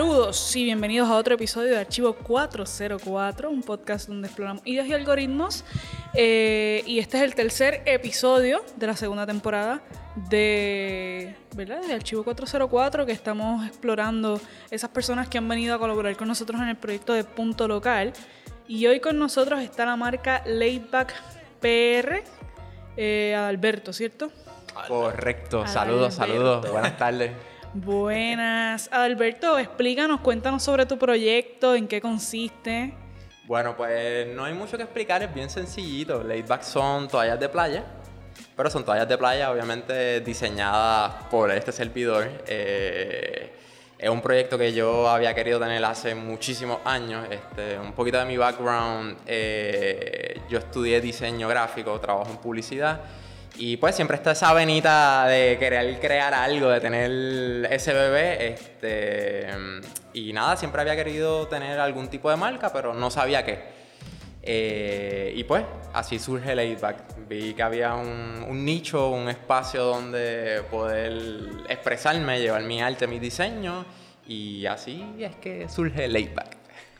Saludos y bienvenidos a otro episodio de Archivo 404, un podcast donde exploramos ideas y algoritmos. Eh, y este es el tercer episodio de la segunda temporada de, ¿verdad? de Archivo 404, que estamos explorando esas personas que han venido a colaborar con nosotros en el proyecto de Punto Local. Y hoy con nosotros está la marca Laidback PR, eh, Alberto, ¿cierto? Correcto, saludos, saludos, buenas tardes. Buenas. Alberto, explícanos, cuéntanos sobre tu proyecto, en qué consiste. Bueno, pues no hay mucho que explicar, es bien sencillito. Laidback son toallas de playa, pero son toallas de playa obviamente diseñadas por este servidor. Eh, es un proyecto que yo había querido tener hace muchísimos años. Este, un poquito de mi background, eh, yo estudié diseño gráfico, trabajo en publicidad y pues siempre está esa venita de querer crear algo, de tener ese bebé. Este, y nada, siempre había querido tener algún tipo de marca, pero no sabía qué. Eh, y pues así surge Laidback. Vi que había un, un, nicho, un espacio donde poder expresarme, llevar mi arte, mi diseño. Y así es que surge Laidback.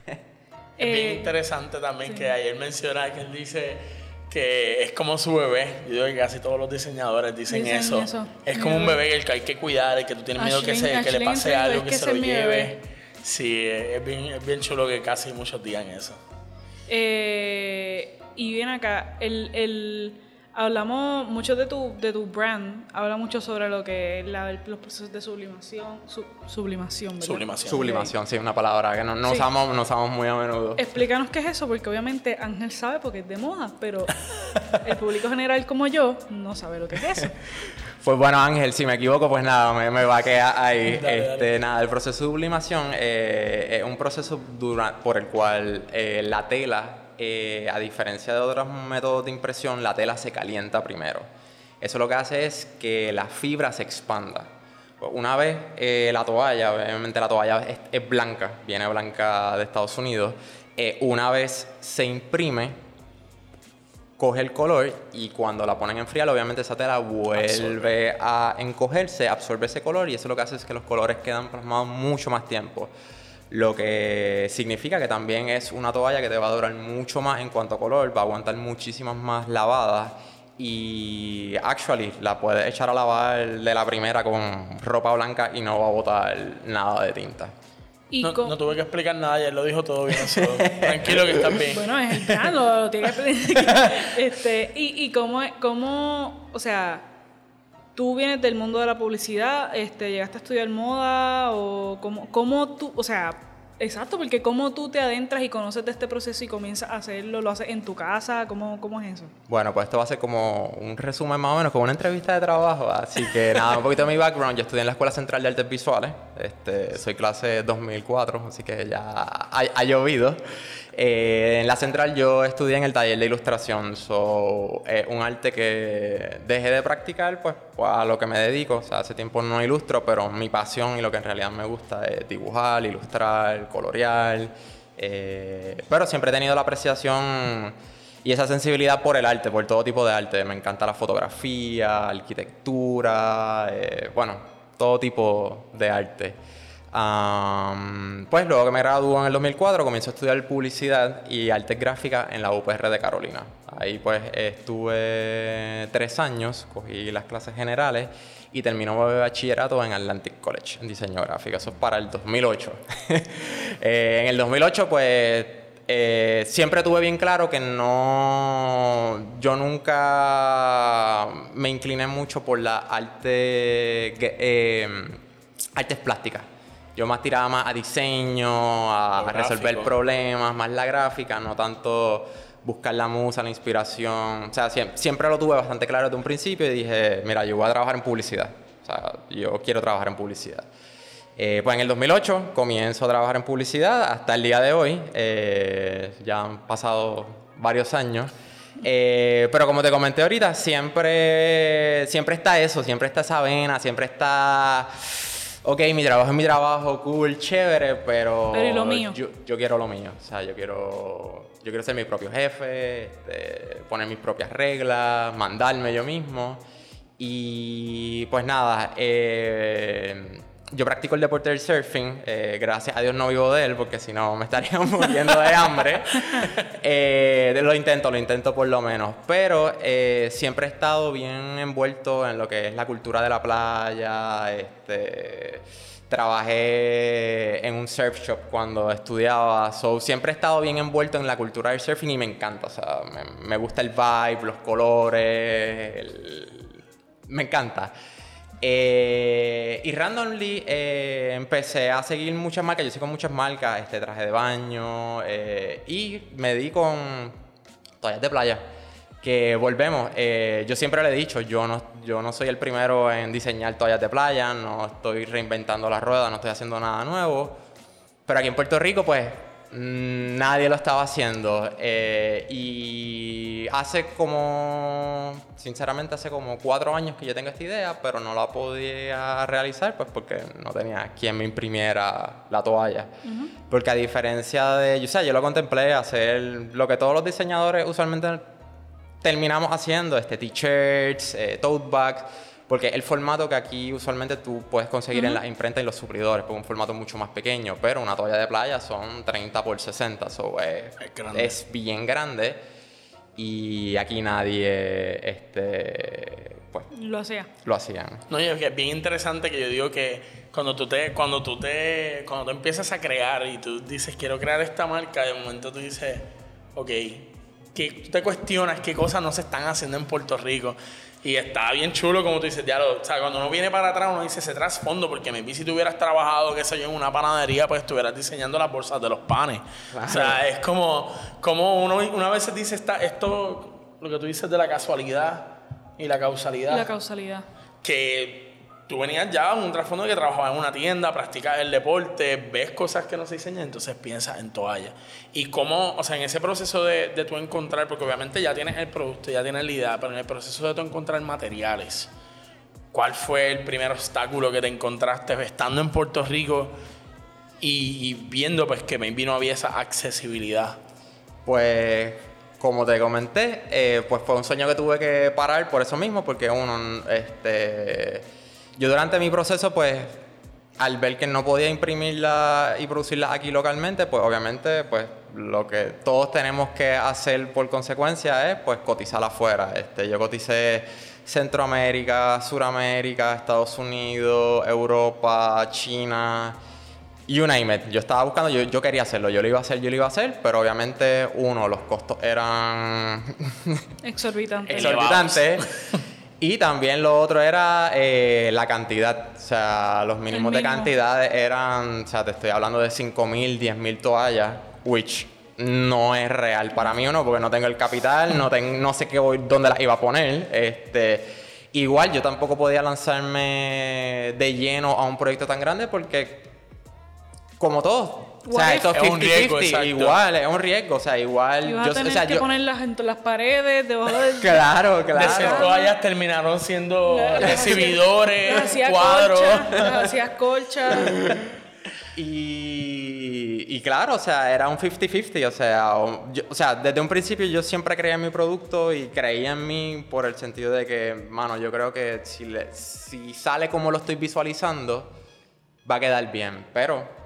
Es bien interesante también que ayer menciona que él dice que es como su bebé. Yo digo que casi todos los diseñadores dicen, eso. Es como un bebé el que hay que cuidar, el que tú tienes miedo que, se, que le pase algo, que, se lo lleve. Sí, es bien, es bien chulo que casi muchos digan eso. Eh, y bien acá, el, el Hablamos mucho de tu, de tu brand, habla mucho sobre lo que es los procesos de sublimación, sublimación, ¿verdad? Sublimación. Sublimación, sí, una palabra que no, no, usamos, no usamos muy a menudo. Explícanos qué es eso, porque obviamente Ángel sabe porque es de moda, pero el público general como yo no sabe lo que es eso. Pues bueno, Ángel, si me equivoco, pues nada, me, me va a quedar ahí. este, Nada, el proceso de sublimación eh, es un proceso por el cual eh, la tela eh, a diferencia de otros métodos de impresión, la tela se calienta primero. Eso lo que hace es que la fibra se expanda. Una vez eh, la toalla, obviamente la toalla es, blanca, viene blanca de Estados Unidos, eh, una vez se imprime, coge el color y cuando la ponen en frío, obviamente esa tela vuelve a encogerse, absorbe ese color y eso lo que hace es que los colores quedan plasmados mucho más tiempo lo que significa que también es una toalla que te va a durar mucho más en cuanto a color, va a aguantar muchísimas más lavadas y actually la puedes echar a lavar de la primera con ropa blanca y no va a botar nada de tinta. no, tuve que explicar nada, ya lo dijo todo bien. tranquilo que está bien. Bueno, es el lo, lo tiene que explicar. este, y, y cómo, cómo, o sea, tú vienes del mundo de la publicidad, este, llegaste a estudiar moda o cómo, cómo tú, o sea, exacto, porque cómo tú te adentras y conoces de este proceso y comienzas a hacerlo, lo haces en tu casa, ¿cómo, cómo es eso? Bueno, pues esto va a ser como un resumen más o menos, como una entrevista de trabajo, así que nada, un poquito de mi background, yo estudié en la Escuela Central de Artes Visuales, este, soy clase 2004, así que ya ha llovido. Eh, en la central yo estudié en el taller de ilustración, so, un arte que dejé de practicar pues, a lo que me dedico. O sea, hace tiempo no ilustro, pero mi pasión y lo que en realidad me gusta es dibujar, ilustrar, colorear. Eh, pero siempre he tenido la apreciación y esa sensibilidad por el arte, por todo tipo de arte. Me encanta la fotografía, arquitectura, eh, bueno, todo tipo de arte pues luego que me graduó en el 2004, comencé a estudiar publicidad y arte gráfica en la UPR de Carolina. Ahí pues estuve tres años, cogí las clases generales y terminó mi bachillerato en Atlantic College, en diseño gráfico. Eso es para el 2008. Eh, en el 2008 pues eh, siempre tuve bien claro que no, yo nunca me incliné mucho por la arte, eh, artes plásticas. Yo más tiraba más a diseño, a, resolver problemas, más la gráfica, no tanto buscar la musa, la inspiración. O sea, siempre, lo tuve bastante claro desde un principio y dije, mira, yo voy a trabajar en publicidad. O sea, yo quiero trabajar en publicidad. Eh, pues en el 2008 comienzo a trabajar en publicidad hasta el día de hoy. Eh, ya han pasado varios años. Eh, pero como te comenté ahorita, siempre, siempre está eso, siempre está esa vena, siempre está ok, mi trabajo es mi trabajo, cool, chévere, pero... Pero ¿y lo mío? Yo, quiero lo mío, o sea, yo quiero, yo quiero ser mi propio jefe, este, poner mis propias reglas, mandarme yo mismo. Y pues nada, eh, yo practico el deporte del surfing. Eh, gracias a Dios no vivo de él, porque si no me estaría muriendo de hambre. Eh, lo intento, lo intento por lo menos. Pero eh, siempre he estado bien envuelto en lo que es la cultura de la playa. Este, trabajé en un surf shop cuando estudiaba. So, siempre he estado bien envuelto en la cultura del surfing y me encanta. O sea, me, gusta el vibe, los colores. Me encanta. Eh, y randomly eh, empecé a seguir muchas marcas. Yo sigo muchas marcas, este traje de baño. Eh, y me di con toallas de playa. Que volvemos. yo siempre le he dicho, yo no, yo no soy el primero en diseñar toallas de playa. No estoy reinventando la rueda, no estoy haciendo nada nuevo. Pero aquí en Puerto Rico, pues nadie lo estaba haciendo. Eh, y hace como, sinceramente, hace como cuatro años que yo tengo esta idea, pero no la podía realizar, pues porque no tenía quien me imprimiera la toalla. Porque a diferencia de, o sea, yo lo contemplé hacer lo que todos los diseñadores usualmente terminamos haciendo, este t-shirts, eh, tote bags porque el formato que aquí usualmente tú puedes conseguir en las imprentas y los suplidores, pues un formato mucho más pequeño, pero una toalla de playa son 30 por 60, so es, es, bien grande y aquí nadie este pues lo hacía. Lo hacían. No, y es bien interesante que yo digo que cuando tú te cuando tú te cuando tú empiezas a crear y tú dices quiero crear esta marca, de momento tú dices, ok, que tú te cuestionas qué cosas no se están haciendo en Puerto Rico. Y está bien chulo, como tú dices, ya lo, o sea, cuando uno viene para atrás, uno dice ese trasfondo, porque me vi si tú hubieras trabajado, qué sé yo, en una panadería, pues estuvieras diseñando las bolsas de los panes. O sea, es como, como uno una vez dice está, esto, lo que tú dices de la casualidad y la causalidad. La causalidad. Que tú venías ya un trasfondo que trabajabas en una tienda, practicas el deporte, ves cosas que no se diseñan, entonces piensas en toalla. Y cómo, o sea, en ese proceso de, de tú encontrar, porque obviamente ya tienes el producto, ya tienes la idea, pero en el proceso de tú encontrar materiales, ¿cuál fue el primer obstáculo que te encontraste estando en Puerto Rico y, viendo pues que me vino había esa accesibilidad? Pues como te comenté, eh, pues fue un sueño que tuve que parar por eso mismo, porque uno, este yo durante mi proceso, pues, al ver que no podía imprimirla y producirla aquí localmente, pues obviamente, pues, lo que todos tenemos que hacer por consecuencia es, pues, cotizar afuera. Este, yo coticé Centroamérica, Suramérica, Estados Unidos, Europa, China, you name it. Yo estaba buscando, yo, yo, quería hacerlo, yo lo iba a hacer, yo lo iba a hacer, pero obviamente, uno, los costos eran exorbitantes. exorbitantes. Y también lo otro era eh, la cantidad. O sea, los mínimos de cantidad eran, o sea, te estoy hablando de 5.000, 10.000 toallas, which no es real para mí o no, porque no tengo el capital, no, tengo, no sé qué voy, dónde las iba a poner. Este, igual yo tampoco podía lanzarme de lleno a un proyecto tan grande porque, como todo, o sea, esto es un riesgo, igual, es un riesgo, o sea, igual. Y vas yo, a tener o sea, que ponerlas entre las paredes, debajo del... claro, claro. De ser toallas terminaron siendo recibidores, cuadros. hacías colchas. Y, y, claro, o sea, era un 50-50, o sea, o sea, desde un principio yo siempre creía en mi producto y creía en mí por el sentido de que, mano, yo creo que si, le, si sale como lo estoy visualizando, va a quedar bien, pero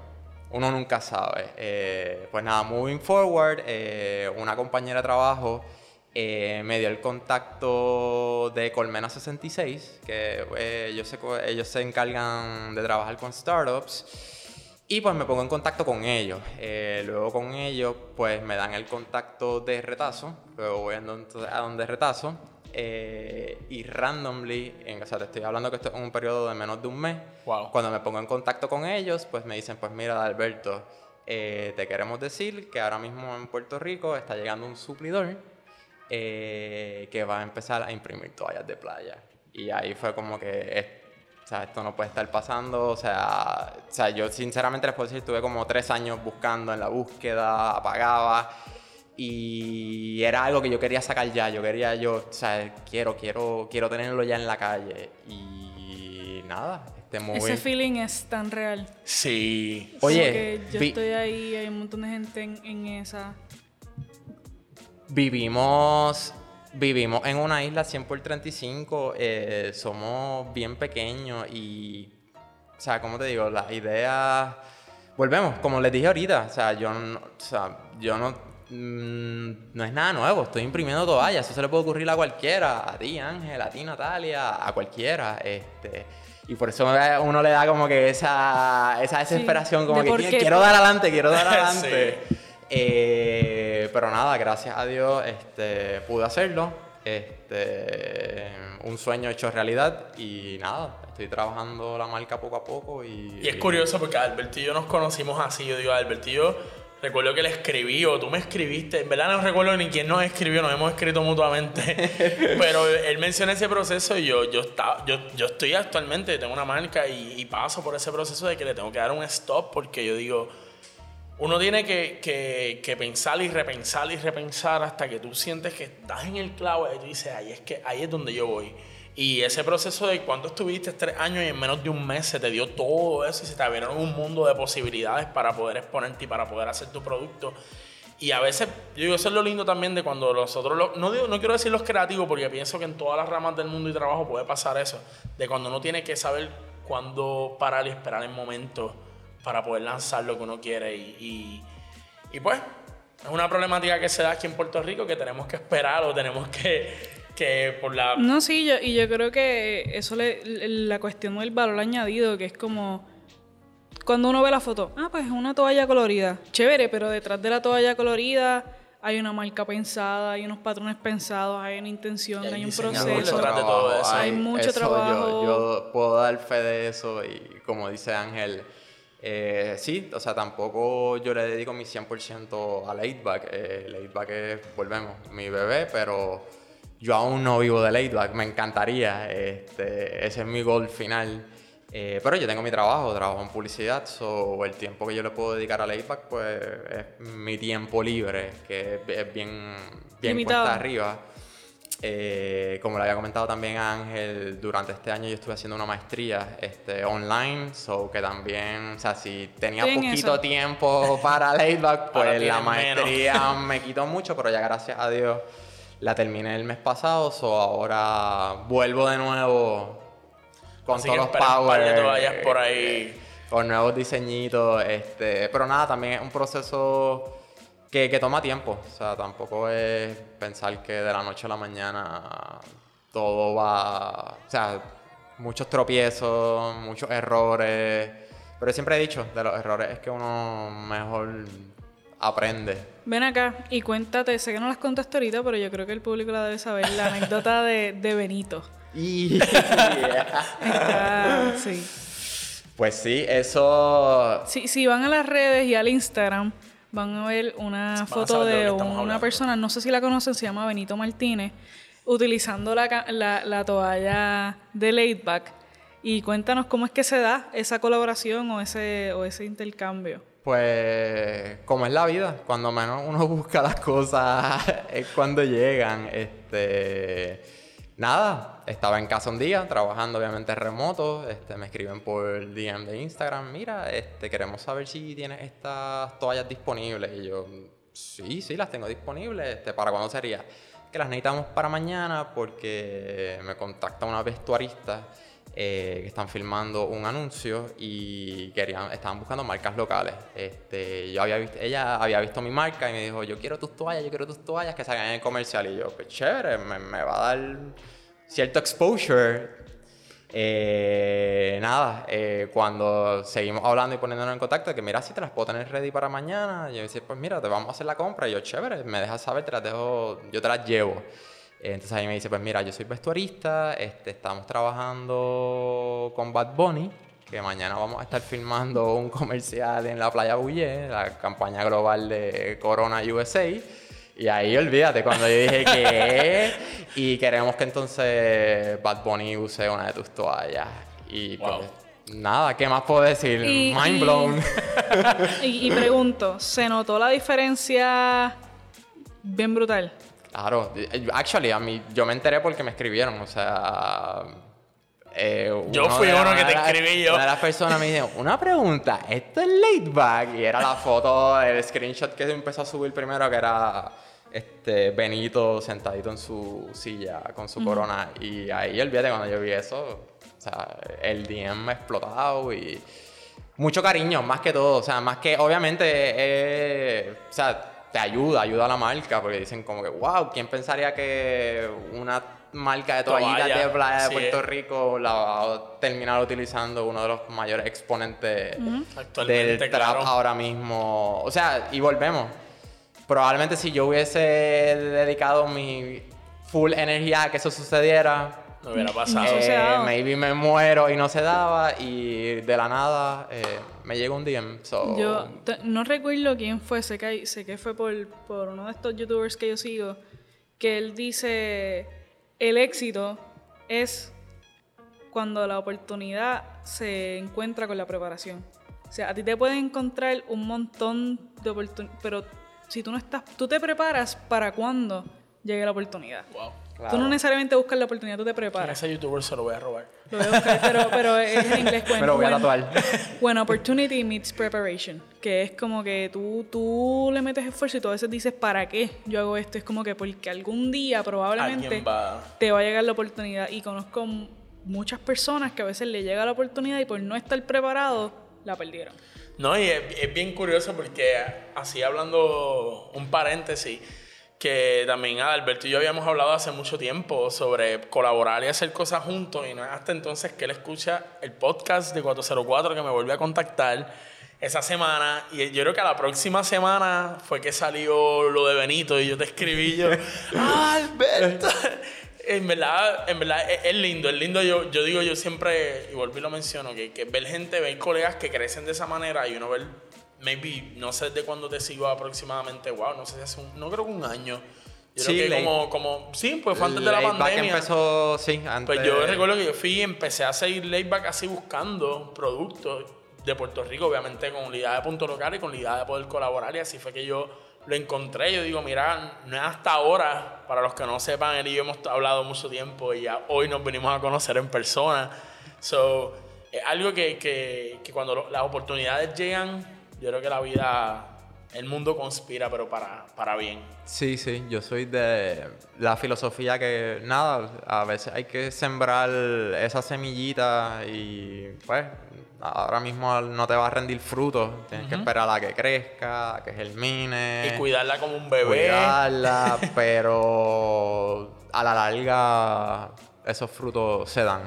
uno nunca sabe. Eh, pues nada, moving forward, eh, una compañera de trabajo eh, me dio el contacto de Colmena 66, que ellos, se, ellos se encargan de trabajar con startups. Y pues me pongo en contacto con ellos. luego con ellos, pues me dan el contacto de retazo. Luego voy a donde retazo. Eh, y randomly, en, o sea, te estoy hablando que esto es un periodo de menos de un mes. Cuando me pongo en contacto con ellos, pues me dicen, pues mira, Alberto, eh, te queremos decir que ahora mismo en Puerto Rico está llegando un suplidor eh, que va a empezar a imprimir toallas de playa. Y ahí fue como que, o sea, esto no puede estar pasando. O sea, o sea, yo sinceramente les puedo decir, estuve como tres años buscando en la búsqueda, apagaba. Y era algo que yo quería sacar ya, yo quería, yo, o sea, quiero, quiero, quiero tenerlo ya en la calle. Y nada, este muy... Ese feeling es tan real. Sí. Oye, yo estoy ahí, hay un montón de gente en, esa... Vivimos vivimos en una isla 100 por 35, eh, somos bien pequeños y o sea, como te digo, las ideas, volvemos, como les dije ahorita, o sea, yo no, o sea, yo no, mm, no es nada nuevo, estoy imprimiendo toallas, eso se le puede ocurrir a cualquiera, a ti Ángel, a ti Natalia, a cualquiera, este... Y por eso uno le da como que esa, esa desesperación, como que quiero dar adelante, quiero dar adelante. Eh, pero nada, gracias a Dios este, pude hacerlo. Este, un sueño hecho realidad y nada, estoy trabajando la marca poco a poco. Y, y es curioso porque Alberto y yo nos conocimos así. Yo digo, Alberto y yo recuerdo que le escribí o tú me escribiste. En verdad no recuerdo ni quién nos escribió, nos hemos escrito mutuamente. pero él menciona ese proceso y yo, yo, estaba, yo, yo estoy actualmente, tengo una marca y, y, paso por ese proceso de que le tengo que dar un stop porque yo digo, uno tiene que, que, que pensar y repensar y repensar hasta que tú sientes que estás en el clavo y tú dices, ahí es, que, ahí es donde yo voy. Y ese proceso de cuando estuviste tres años y en menos de un mes se te dio todo eso y se te abrieron un mundo de posibilidades para poder exponerte y para poder hacer tu producto. Y a veces, yo digo, eso es lo lindo también de cuando nosotros, no, digo, no quiero decir los creativos porque pienso que en todas las ramas del mundo y trabajo puede pasar eso, de cuando uno tiene que saber cuándo parar y esperar el momento para poder lanzar lo que uno quiere. Y, y, y pues, es una problemática que se da aquí en Puerto Rico que tenemos que esperar o tenemos que que por la... No, sí, yo, y yo creo que eso le, la cuestión del valor añadido, que es como cuando uno ve la foto, ah, pues es una toalla colorida, chévere, pero detrás de la toalla colorida hay una marca pensada, hay unos patrones pensados, hay una intención, hay, un proceso, de todo eso. hay, mucho trabajo. Yo, puedo dar fe de eso y como dice Ángel, eh, sí, o sea, tampoco yo le dedico mi 100% a Laidback. Eh, Laidback es, volvemos, mi bebé, pero yo aún no vivo de laidback, me encantaría, este, ese es mi gol final. Eh, pero yo tengo mi trabajo, trabajo en publicidad, so el tiempo que yo le puedo dedicar a laidback, pues es mi tiempo libre, que es bien, bien cuesta arriba. Eh, como le había comentado también a Ángel, durante este año yo estuve haciendo una maestría este, online, so que también, o sea, si tenía poquito tiempo para laidback, pues la maestría me quitó mucho, pero ya gracias a Dios la terminé el mes pasado, so ahora vuelvo de nuevo con todos los power. por ahí. Con nuevos diseñitos. Este, pero nada, también es un proceso que, que toma tiempo. O sea, tampoco es pensar que de la noche a la mañana todo va. O sea, muchos tropiezos, muchos errores. Pero siempre he dicho, de los errores es que uno mejor aprende. Ven acá y cuéntate, sé que no las contaste ahorita, pero yo creo que el público la debe saber, la anécdota de, Benito. sí. Pues sí, eso... Si, si van a las redes y al Instagram, van a ver una foto de una persona, no sé si la conocen, se llama Benito Martínez, utilizando la, la, toalla de Laidback. Y cuéntanos cómo es que se da esa colaboración o ese, o ese intercambio pues como es la vida, cuando menos uno busca las cosas es cuando llegan. Este, nada, estaba en casa un día, trabajando obviamente remoto, este, me escriben por DM de Instagram, mira, este, queremos saber si tienes estas toallas disponibles. Y yo, sí, sí, las tengo disponibles, este, ¿para cuándo sería? Que las necesitamos para mañana porque me contacta una vestuarista eh, que están filmando un anuncio y querían, estaban buscando marcas locales. Este, yo había visto, ella había visto mi marca y me dijo, yo quiero tus toallas, yo quiero tus toallas que salgan en el comercial. Y yo, pues chévere, me, va a dar cierto exposure. Eh, nada, eh, cuando seguimos hablando y poniéndonos en contacto, que mira si te las puedo tener ready para mañana, yo decía, pues mira, te vamos a hacer la compra. Y yo, chévere, me dejas saber, te las dejo, yo te las llevo. Entonces ahí me dice, pues mira, yo soy vestuarista, este, estamos trabajando con Bad Bunny, que mañana vamos a estar filmando un comercial en la playa Bulle, la campaña global de Corona USA. Y ahí olvídate, cuando yo dije que y queremos que entonces Bad Bunny use una de tus toallas. Y pues, nada, ¿qué más puedo decir? Mind blown. y pregunto, ¿se notó la diferencia bien brutal? Claro, actually, a mí, yo me enteré porque me escribieron, o sea... Eh, yo fui uno que te escribí yo. Una de las personas me dijo, una pregunta, ¿esto es late back? Y era la foto, el screenshot que empezó a subir primero, que era este Benito sentadito en su silla con su corona. Y ahí olvídate cuando yo vi eso, o sea, el DM explotado y mucho cariño, más que todo. O sea, más que obviamente, eh, o sea, te ayuda, ayuda a la marca, porque dicen como que, wow, ¿quién pensaría que una marca de toallitas de playa de Puerto Rico la va a terminar utilizando uno de los mayores exponentes del trap ahora mismo? O sea, y volvemos. Probablemente si yo hubiese dedicado mi full energía a que eso sucediera, no hubiera pasado. Eh, maybe me muero y no se daba y de la nada eh, me llegó un DM. Yo no recuerdo quién fue, sé que, sé que fue por, por uno de estos youtubers que yo sigo, que él dice, el éxito es cuando la oportunidad se encuentra con la preparación. O sea, a ti te pueden encontrar un montón de oportunidades, pero si tú no estás, tú te preparas para cuando llegue la oportunidad. Wow. Tú no necesariamente buscas la oportunidad, tú te preparas. ese youtuber se lo voy a robar. Lo voy a buscar, pero, pero es en inglés. Bueno, pero voy a tatuar. When opportunity meets preparation. Que es como que tú, tú le metes esfuerzo y tú a veces dices, ¿para qué yo hago esto? Es como que porque algún día probablemente te va a llegar la oportunidad. Y conozco muchas personas que a veces le llega la oportunidad y por no estar preparado, la perdieron. No, y es, es bien curioso porque así hablando un paréntesis que también Alberto y yo habíamos hablado hace mucho tiempo sobre colaborar y hacer cosas juntos y no es hasta entonces que él escucha el podcast de 404 que me volvió a contactar esa semana y yo creo que a la próxima semana fue que salió lo de Benito y yo te escribí yo ah, Alberto en verdad, en verdad es, lindo, es lindo. Yo, yo digo yo siempre y volví lo menciono que, que ver gente, ver colegas que crecen de esa manera y uno ver maybe, no sé de cuándo te sigo aproximadamente, wow, no sé si hace un, no creo que un año. Yo sí, creo que como, como, sí, pues fue antes de la pandemia. empezó, sí, antes. Pues yo recuerdo que yo fui y empecé a seguir Layback así buscando productos de Puerto Rico, obviamente con la idea de punto local y con idea de poder colaborar y así fue que yo lo encontré. Yo digo, mira, no es hasta ahora, para los que no sepan, él y yo hemos hablado mucho tiempo y ya hoy nos venimos a conocer en persona. So, es algo que, que, que cuando las oportunidades llegan, yo creo que la vida, el mundo conspira, pero para, para bien. Sí, sí, yo soy de la filosofía que, nada, a veces hay que sembrar esa semillita y pues ahora mismo no te va a rendir fruto. Tienes que esperar a que crezca, a que germine. Y cuidarla como un bebé. Cuidarla, pero a la larga esos frutos se dan.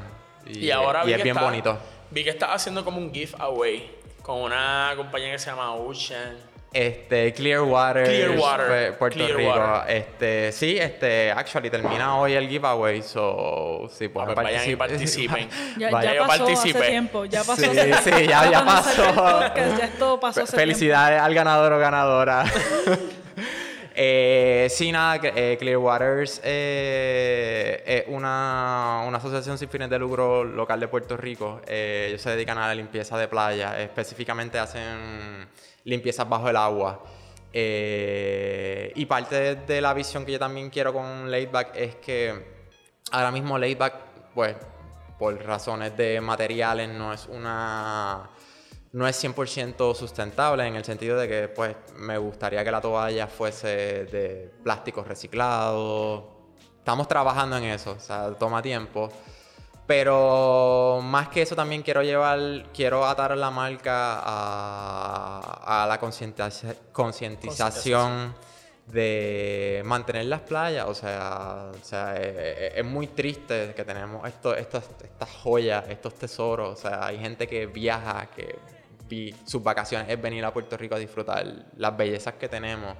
Y, ahora es bien bonito. Vi que estás haciendo como un giveaway con una compañía que se llama Ocean. Este, Clearwater, Clearwater Puerto Rico. Este, sí, este, actually termina hoy el giveaway, so sí, pues vayan y participen. ya, ya pasó hace tiempo, ya pasó. Sí, sí, ya, ya pasó. ya todo pasó Felicidades al ganador o ganadora. Eh, sí, nada, eh, Clearwaters eh, es una, una, asociación sin fines de lucro local de Puerto Rico. Eh, ellos se dedican a la limpieza de playa. Específicamente hacen limpiezas bajo el agua. y parte de, la visión que yo también quiero con Laidback es que ahora mismo Laidback, pues, por razones de materiales, no es una no es 100% sustentable en el sentido de que pues me gustaría que la toalla fuese de plástico reciclado. Estamos trabajando en eso, o sea, toma tiempo. Pero más que eso también quiero llevar, quiero atar la marca a, a la concientización de mantener las playas. O sea, o sea es, muy triste que tenemos esto, estas joyas, estos tesoros. O sea, hay gente que viaja, que sus vacaciones es venir a Puerto Rico a disfrutar las bellezas que tenemos.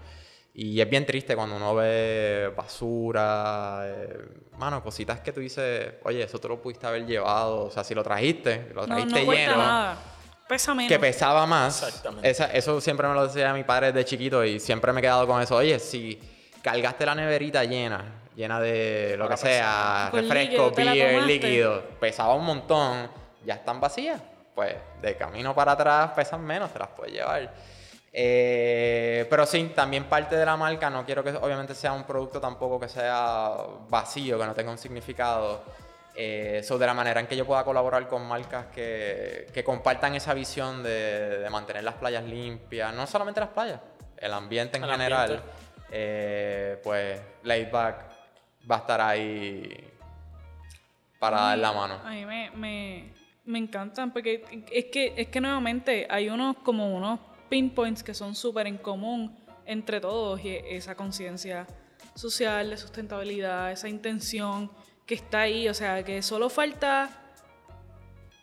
Y es bien triste cuando uno ve basura, eh, mano, cositas que tú dices, oye, eso te lo pudiste haber llevado. O sea, si lo trajiste, lo trajiste no, lleno. Nada. Pesa menos. Que pesaba más. Exactamente. eso siempre me lo decía mi padre de chiquito y siempre me he quedado con eso. Oye, si cargaste la neverita llena, llena de lo que sea, refresco, beer, líquido, pesaba un montón, ya están vacías pues de camino para atrás pesan menos, te las puedes llevar. Eh, pero sí, también parte de la marca, no quiero que obviamente sea un producto tampoco que sea vacío, que no tenga un significado. Eh, de la manera en que yo pueda colaborar con marcas que, que compartan esa visión de, de, mantener las playas limpias, no solamente las playas, el ambiente en general. Eh, pues Laidback va a estar ahí para dar la mano. A mí me, encantan porque es que, es que nuevamente hay unos como unos pinpoints que son súper en común entre todos y esa conciencia social de sustentabilidad, esa intención que está ahí, o sea, que solo falta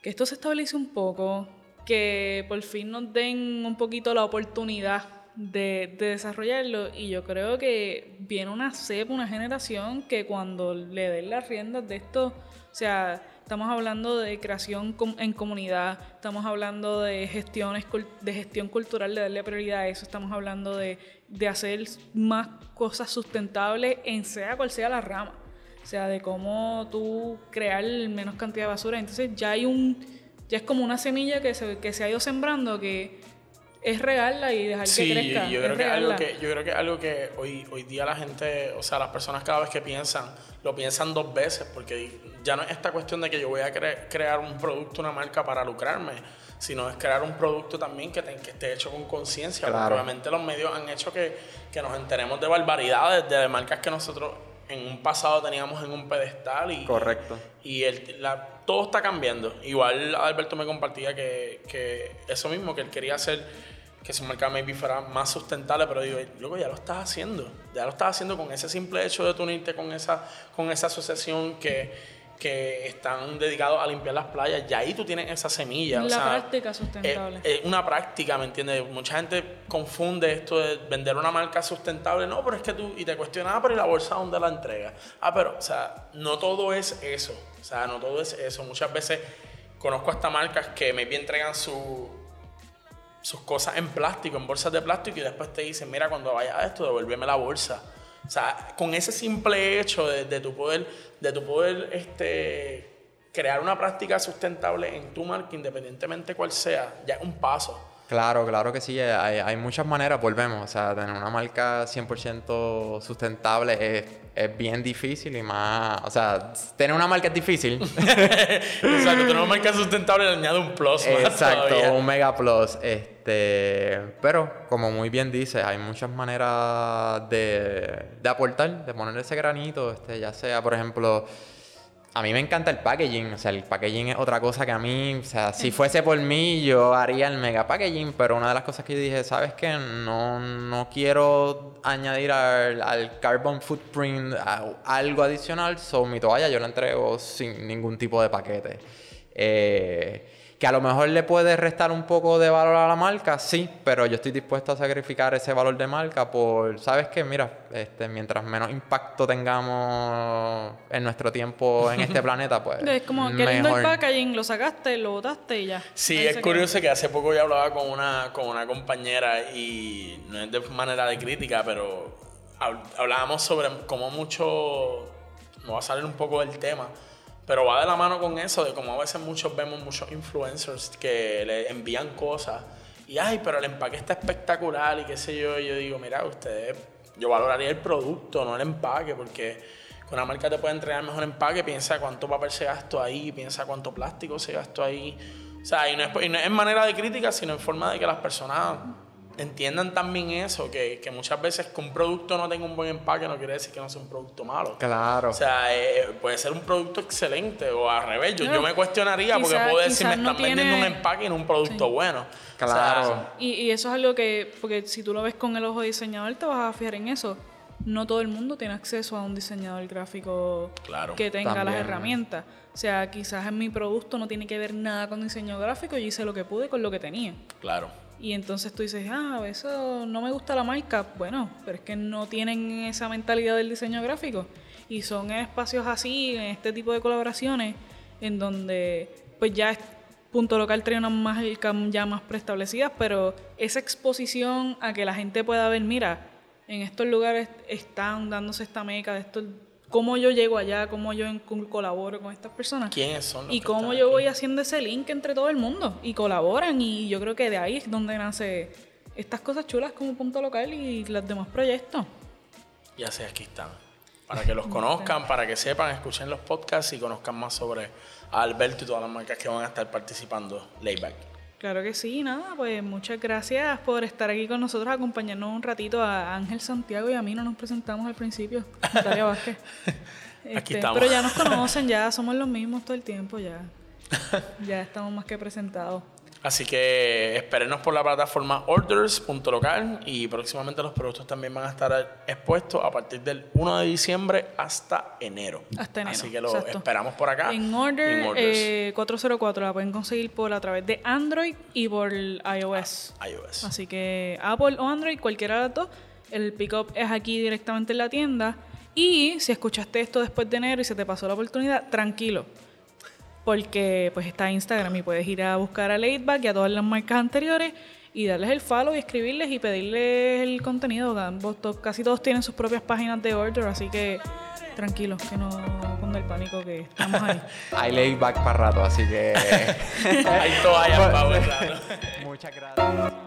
que esto se estabilice un poco, que por fin nos den un poquito la oportunidad de, desarrollarlo. Y yo creo que viene una cepa, una generación que cuando le den las riendas de esto, o sea, estamos hablando de creación en comunidad, estamos hablando de, gestiones, de gestión cultural, de darle prioridad a eso, estamos hablando de, de hacer más cosas sustentables en sea cual sea la rama, o sea, de cómo tú crear menos cantidad de basura, entonces ya hay un, ya es como una semilla que se, que se ha ido sembrando que es regarla y dejar que crezca. Yo creo, que algo que, yo creo que algo que hoy, hoy día la gente, o sea, las personas cada vez que piensan, lo piensan dos veces, porque ya no es esta cuestión de que yo voy a crear un producto, una marca para lucrarme, sino es crear un producto también que, que esté hecho con conciencia. Obviamente los medios han hecho que, que nos enteremos de barbaridades, de marcas que nosotros en un pasado teníamos en un pedestal y, Correcto. y el, la, todo está cambiando. Igual Alberto me compartía que, que eso mismo, que él quería hacer que su mercado maybe fuera más sustentable, pero digo, luego ya lo estás haciendo, ya lo estás haciendo con ese simple hecho de unirte con esa, con esa asociación que, que están dedicados a limpiar las playas, ya ahí tú tienes esa semilla. La práctica sustentable. Es, una práctica, ¿me entiendes? Mucha gente confunde esto de vender una marca sustentable, no, pero es que tú, y te cuestionas, ah, pero ¿y la bolsa dónde la entrega? Ah, pero, o sea, no todo es eso, o sea, no todo es eso. Muchas veces conozco hasta marcas que me entregan su sus cosas en plástico, en bolsas de plástico, y después te dicen, mira, cuando vaya a esto, devuélveme la bolsa. O sea, con ese simple hecho de, de tu poder, de tu poder este, crear una práctica sustentable en tu marca, independientemente cuál sea, ya es un paso. Claro, claro que sí. Hay, hay, muchas maneras, volvemos. O sea, tener una marca 100% sustentable es, es, bien difícil y más... O sea, tener una marca es difícil. Exacto, tener una marca sustentable le añade un plus. Exacto, un mega plus. Este, pero, como muy bien dice, hay muchas maneras de, de aportar, de poner ese granito. Este, ya sea, por ejemplo a mí me encanta el packaging, o sea, el packaging es otra cosa que a mí, o sea, si fuese por mí yo haría el mega packaging, pero una de las cosas que yo dije, ¿sabes qué? No, no quiero añadir al, carbon footprint algo adicional, so mi toalla yo la entrego sin ningún tipo de paquete. Eh, que a lo mejor le puede restar un poco de valor a la marca, sí, pero yo estoy dispuesto a sacrificar ese valor de marca por, ¿sabes qué? Mira, este, mientras menos impacto tengamos en nuestro tiempo en este planeta, pues. Es como que lindo el packaging, lo sacaste, lo botaste y ya. Sí, es curioso que hace poco yo hablaba con una, con una compañera y no es de manera de crítica, pero hablábamos sobre cómo mucho. No va a salir un poco del tema pero va de la mano con eso, de como a veces muchos vemos muchos influencers que le envían cosas y, ay, pero el empaque está espectacular y qué sé yo. Y yo digo, mira, ustedes, yo valoraría el producto, no el empaque, porque con una marca te puede entregar mejor empaque, piensa cuánto papel se gastó ahí, piensa cuánto plástico se gastó ahí. O sea, y no es, y no es en manera de crítica, sino en forma de que las personas entiendan también eso, que, que, muchas veces que un producto no tenga un buen empaque no quiere decir que no sea un producto malo. Claro. O sea, eh, puede ser un producto excelente o al revés. Yo, yo me cuestionaría porque puedo decir, me están vendiendo un empaque y no un producto bueno. Claro. y, y, eso es algo que, porque si tú lo ves con el ojo diseñador, te vas a fijar en eso. No todo el mundo tiene acceso a un diseñador gráfico que tenga las herramientas. O sea, quizás en mi producto no tiene que ver nada con diseño gráfico, yo hice lo que pude con lo que tenía. Claro. Y entonces tú dices, ah, eso no me gusta la marca. Bueno, pero es que no tienen esa mentalidad del diseño gráfico. Y son espacios así, en este tipo de colaboraciones, en donde pues ya punto local tiene unas marcas ya más preestablecidas, pero esa exposición a que la gente pueda ver, mira, en estos lugares están dándose esta meca de estos cómo yo llego allá, cómo yo colaboro con estas personas. ¿Quiénes son? y cómo yo voy haciendo ese link entre todo el mundo. Y colaboran y yo creo que de ahí es donde nace estas cosas chulas como Punto Local y los demás proyectos. Ya sé, aquí están. Para que los conozcan, para que sepan, escuchen los podcasts y conozcan más sobre Alberto y todas las marcas que van a estar participando. Layback. Claro que sí, nada, pues muchas gracias por estar aquí con nosotros, acompañarnos un ratito a Ángel Santiago y a mí no nos presentamos al principio, Natalia Vázquez. Aquí Este, estamos. Pero ya nos conocen, ya somos los mismos todo el tiempo, ya. Ya estamos más que presentados. Así que espérenos por la plataforma orders.local y próximamente los productos también van a estar expuestos a partir del 1 de diciembre hasta enero. Hasta enero, Así que lo exacto. esperamos por acá. En Order en eh, 404 la pueden conseguir por a través de Android y por iOS. iOS. Así que Apple o Android, cualquiera de las dos, el pickup es aquí directamente en la tienda. Y si escuchaste esto después de enero y se te pasó la oportunidad, tranquilo porque pues está Instagram y puedes ir a buscar a Laidback y a todas las marcas anteriores y darles el follow y escribirles y pedirles el contenido. Ambos, casi todos tienen sus propias páginas de order, así que tranquilos, que no ponga el pánico que estamos ahí. Hay Laidback para rato, así que hay toallas para Muchas gracias.